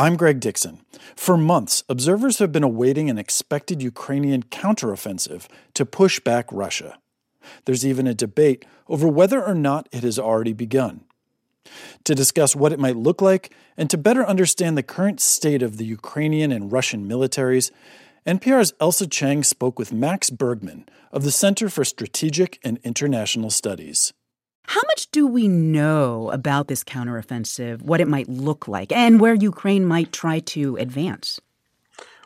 I'm Greg Dixon. For months, observers have been awaiting an expected Ukrainian counteroffensive to push back Russia. There's even a debate over whether or not it has already begun. To discuss what it might look like and to better understand the current state of the Ukrainian and Russian militaries, NPR's Ailsa Chang spoke with Max Bergmann of the Center for Strategic and International Studies. How much do we know about this counteroffensive, what it might look like, and where Ukraine might try to advance?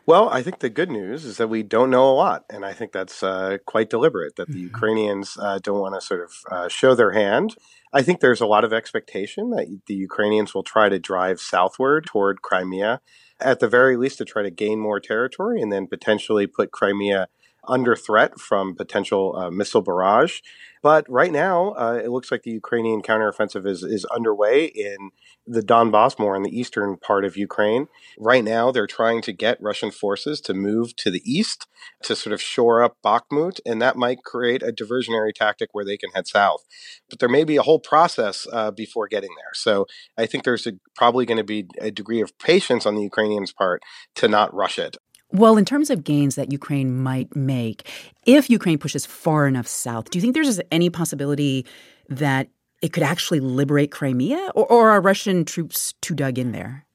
Well, I think the good news is that we don't know a lot, and I think that's uh, quite deliberate. That the mm-hmm. Ukrainians uh, don't want to sort of uh, show their hand. I think there's a lot of expectation that the Ukrainians will try to drive southward toward Crimea, at the very least, to try to gain more territory, and then potentially put Crimea under threat from potential uh, missile barrage. But right now, uh, it looks like the Ukrainian counteroffensive is, is underway in the Donbass, more in the eastern part of Ukraine. Right now, they're trying to get Russian forces to move to the east to sort of shore up Bakhmut, and that might create a diversionary tactic where they can head south. But there may be a whole process uh, before getting there. So I think there's a, probably going to be a degree of patience on the Ukrainians' part to not rush it. Well, in terms of gains that Ukraine might make, if Ukraine pushes far enough south, do you think there's any possibility that it could actually liberate Crimea, or, or are Russian troops too dug in there?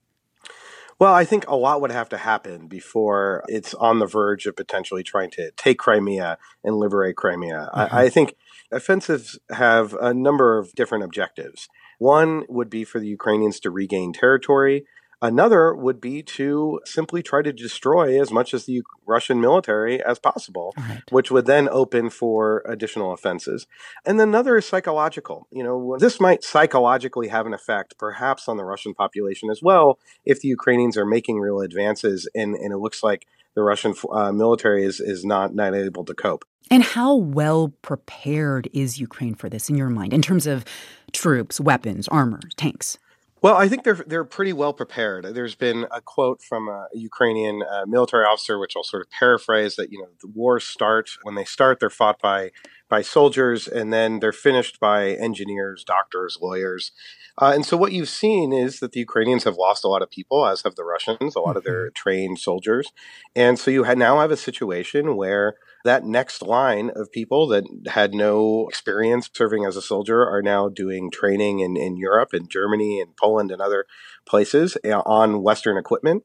Well, I think a lot would have to happen before it's on the verge of potentially trying to take Crimea and liberate Crimea. Mm-hmm. I, I think offensives have a number of different objectives. One would be for the Ukrainians to regain territory. Another would be to simply try to destroy as much as the Russian military as possible, right. which would then open for additional offenses. And then another is psychological. You know, this might psychologically have an effect, perhaps on the Russian population as well, if the Ukrainians are making real advances and, and it looks like the Russian uh, military is, is not, not able to cope. And how well prepared is Ukraine for this in your mind, in terms of troops, weapons, armor, tanks? Well, I think they're they're pretty well prepared. There's been a quote from a Ukrainian uh, military officer, which I'll sort of paraphrase: that you know the wars start when they start, they're fought by by soldiers, and then they're finished by engineers, doctors, lawyers. Uh, and so what you've seen is that the Ukrainians have lost a lot of people, as have the Russians, a lot of their mm-hmm. trained soldiers, and so you now have a situation where that next line of people that had no experience serving as a soldier are now doing training in, in Europe and Germany and Poland and other places eh, on Western equipment.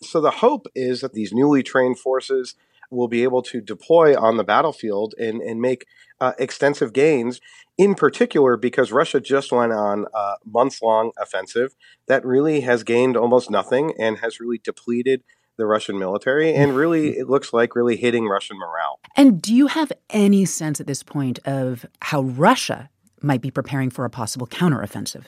So the hope is that these newly trained forces will be able to deploy on the battlefield and, and make uh, extensive gains, in particular because Russia just went on a months long offensive that really has gained almost nothing and has really depleted the Russian military, and really it looks like really hitting Russian morale. And do you have any sense at this point of how Russia might be preparing for a possible counteroffensive?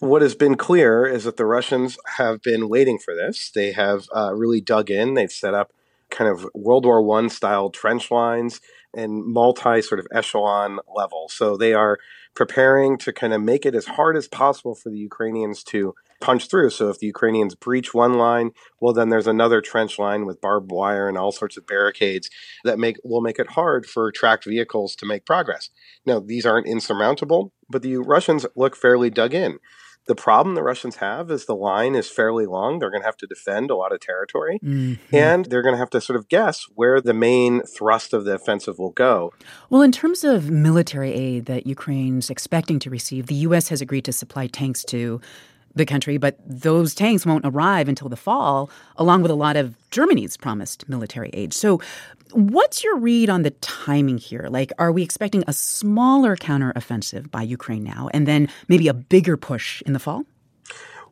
What has been clear is that the Russians have been waiting for this. They have uh, really dug in. They've set up kind of World War One style trench lines and multi sort of echelon level. So they are preparing to kind of make it as hard as possible for the Ukrainians to punch through. So if the Ukrainians breach one line, well, then there's another trench line with barbed wire and all sorts of barricades that make will make it hard for tracked vehicles to make progress. Now, these aren't insurmountable, but the Russians look fairly dug in. The problem the Russians have is the line is fairly long. They're going to have to defend a lot of territory, mm-hmm. and they're going to have to sort of guess where the main thrust of the offensive will go. Well, in terms of military aid that Ukraine's expecting to receive, the U.S. has agreed to supply tanks to the country, but those tanks won't arrive until the fall, along with a lot of Germany's promised military aid. So, what's your read on the timing here? Like, are we expecting a smaller counteroffensive by Ukraine now, and then maybe a bigger push in the fall?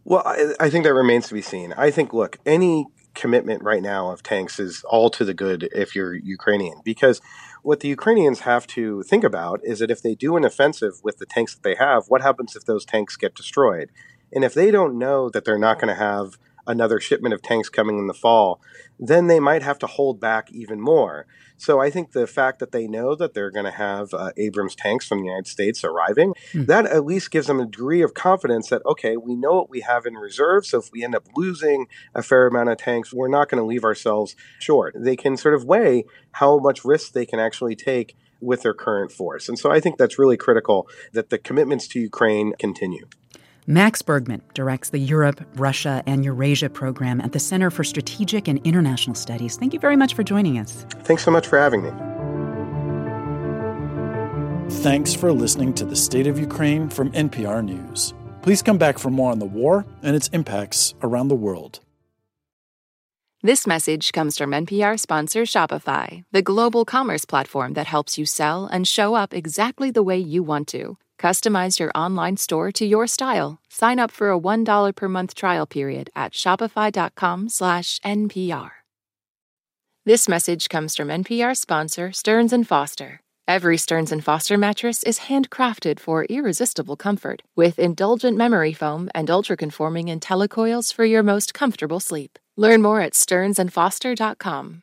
Well, I, I think that remains to be seen. I think, look, any commitment right now of tanks is all to the good if you're Ukrainian, because what the Ukrainians have to think about is that if they do an offensive with the tanks that they have, what happens if those tanks get destroyed? And if they don't know that they're not going to have another shipment of tanks coming in the fall, then they might have to hold back even more. So I think the fact that they know that they're going to have uh, Abrams tanks from the United States arriving, mm. that at least gives them a degree of confidence that, okay, we know what we have in reserve. So if we end up losing a fair amount of tanks, we're not going to leave ourselves short. They can sort of weigh how much risk they can actually take with their current force. And so I think that's really critical that the commitments to Ukraine continue. Max Bergmann directs the Europe, Russia, and Eurasia program at the Center for Strategic and International Studies. Thank you very much for joining us. Thanks so much for having me. Thanks for listening to the State of Ukraine from NPR News. Please come back for more on the war and its impacts around the world. This message comes from NPR sponsor Shopify, the global commerce platform that helps you sell and show up exactly the way you want to. Customize your online store to your style. Sign up for a $1 per month trial period at shopify.com/npr. This message comes from NPR sponsor Stearns & Foster. Every Stearns & Foster mattress is handcrafted for irresistible comfort with indulgent memory foam and ultra-conforming IntelliCoils for your most comfortable sleep. Learn more at stearnsandfoster.com.